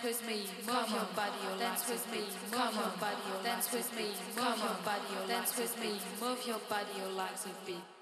Dance with me, move your body, your dance with me, move your body, your dance with me, move your body, your dance with me, move your body, your legs with beat.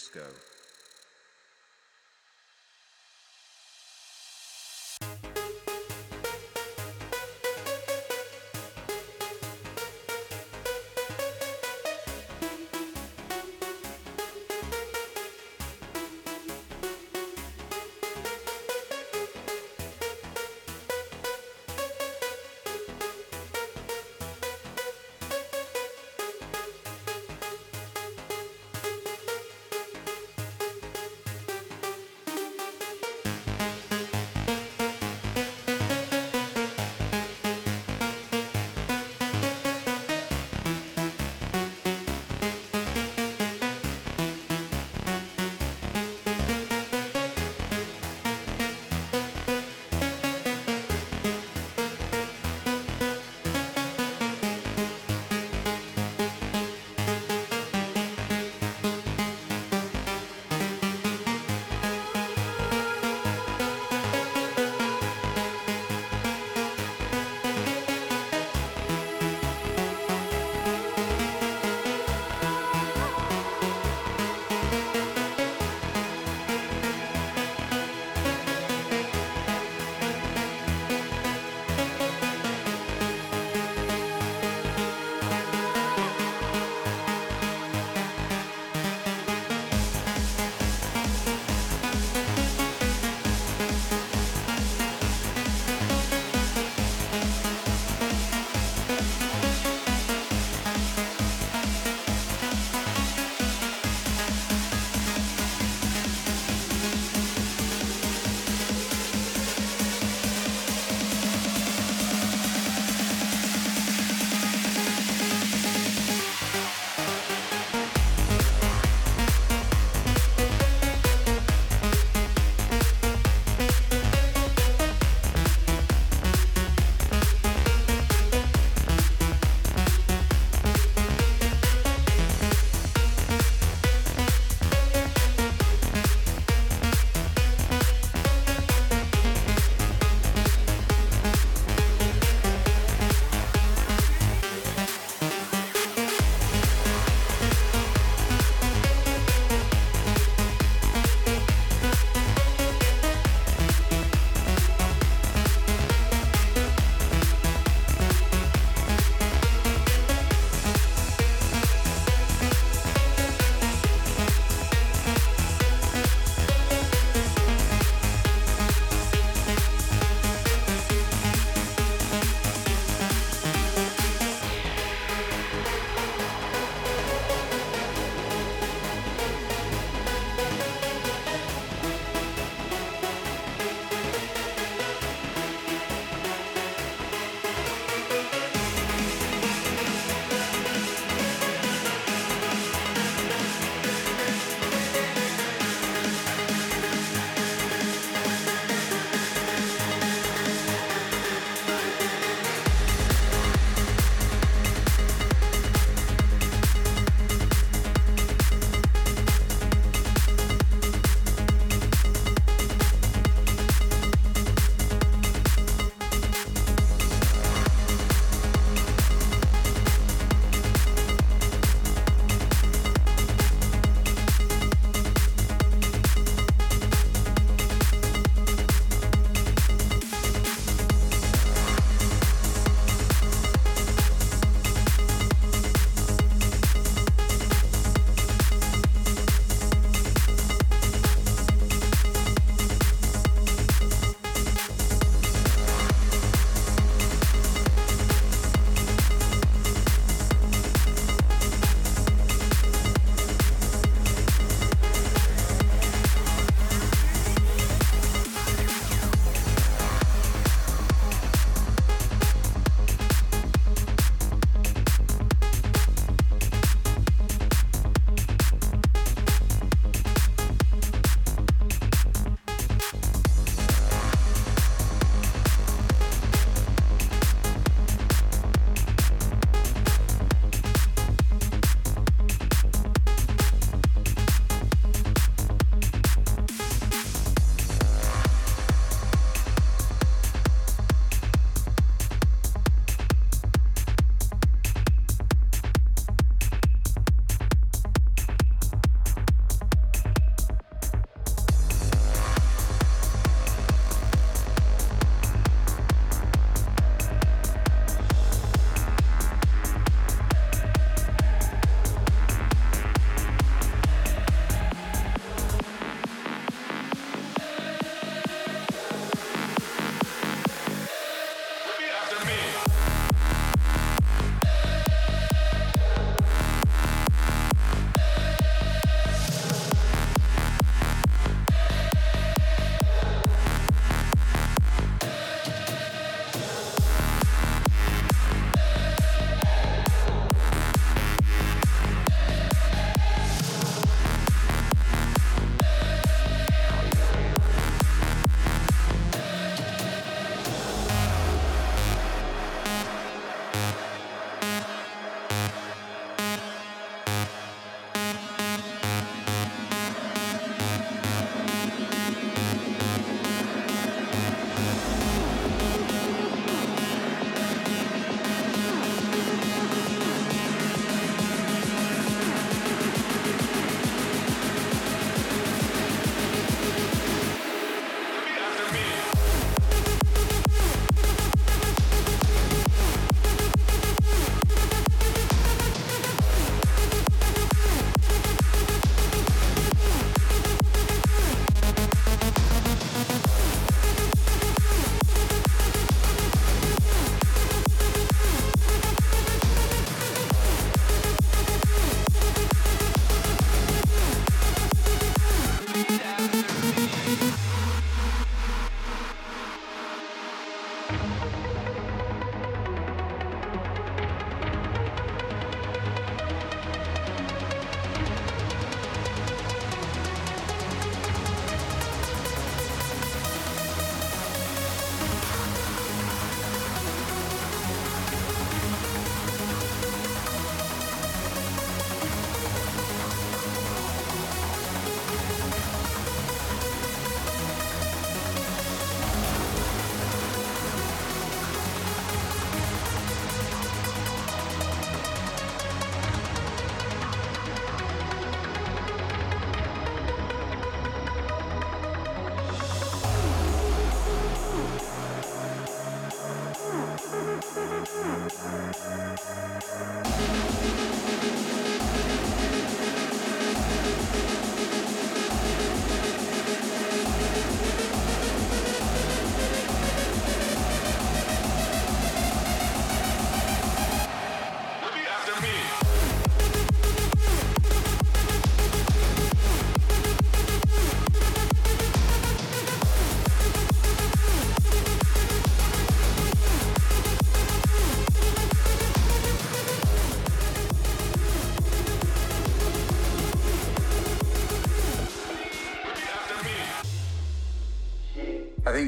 Disco.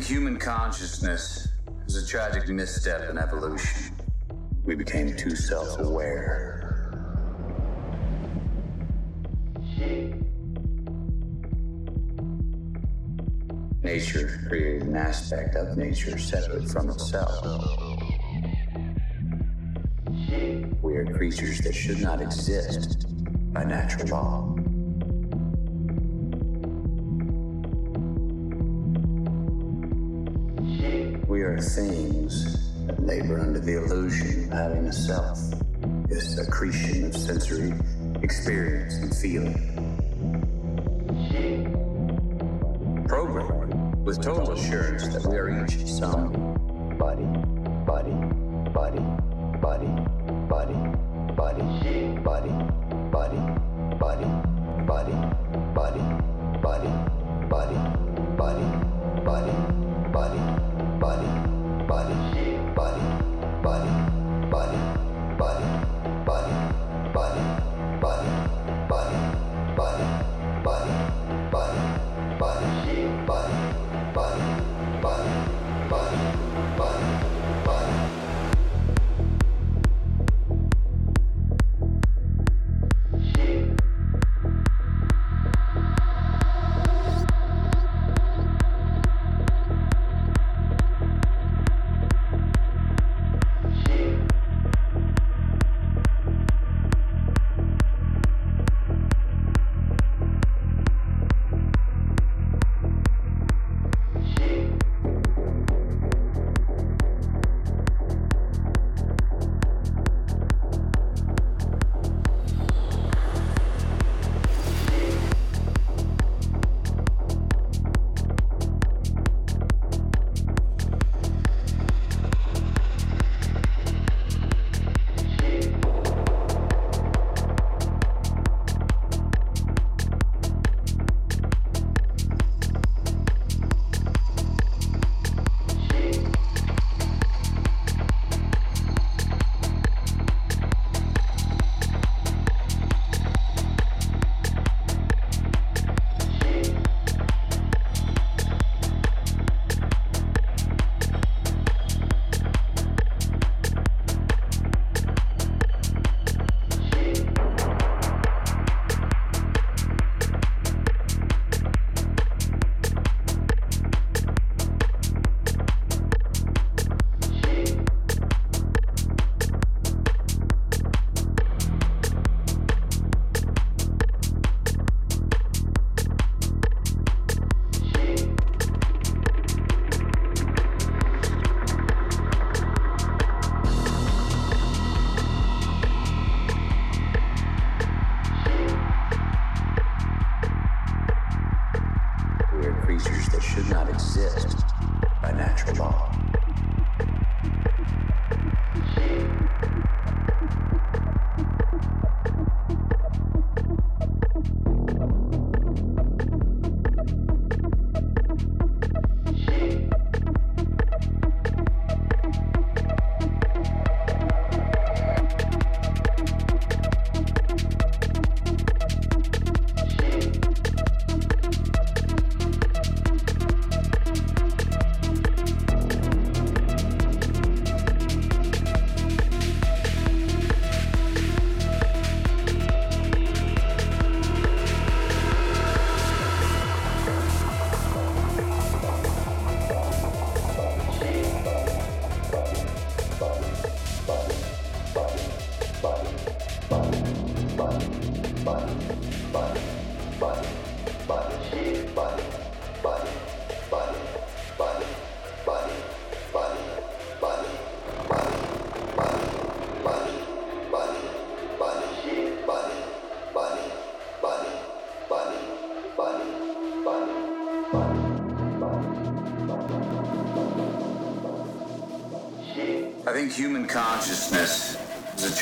Think human consciousness is a tragic misstep in evolution. We became too self aware. Nature created an aspect of nature separate from itself. We are creatures that should not exist by natural law. Self his accretion of sensory experience and feeling.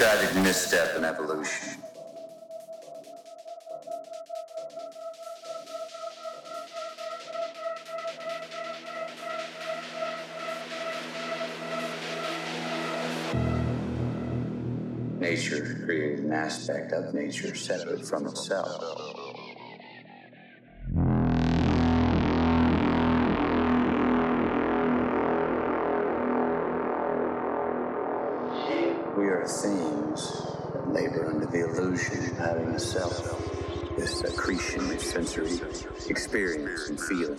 Tragic misstep in evolution. Nature created an aspect of nature separate from itself. Having a self, this accretion of sensory experience and feeling.